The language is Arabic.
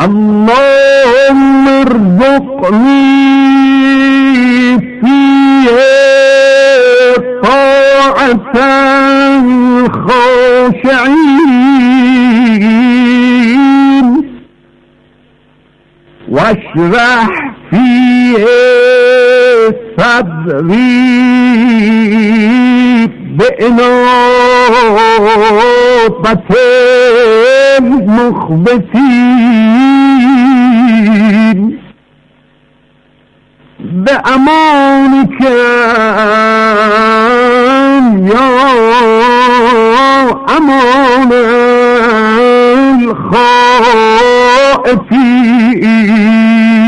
اللهم ارزقني في طاعة الخاشعين. واشرح فيه صدري بإناطة المخبتين بأمانك يا أمان الخائفين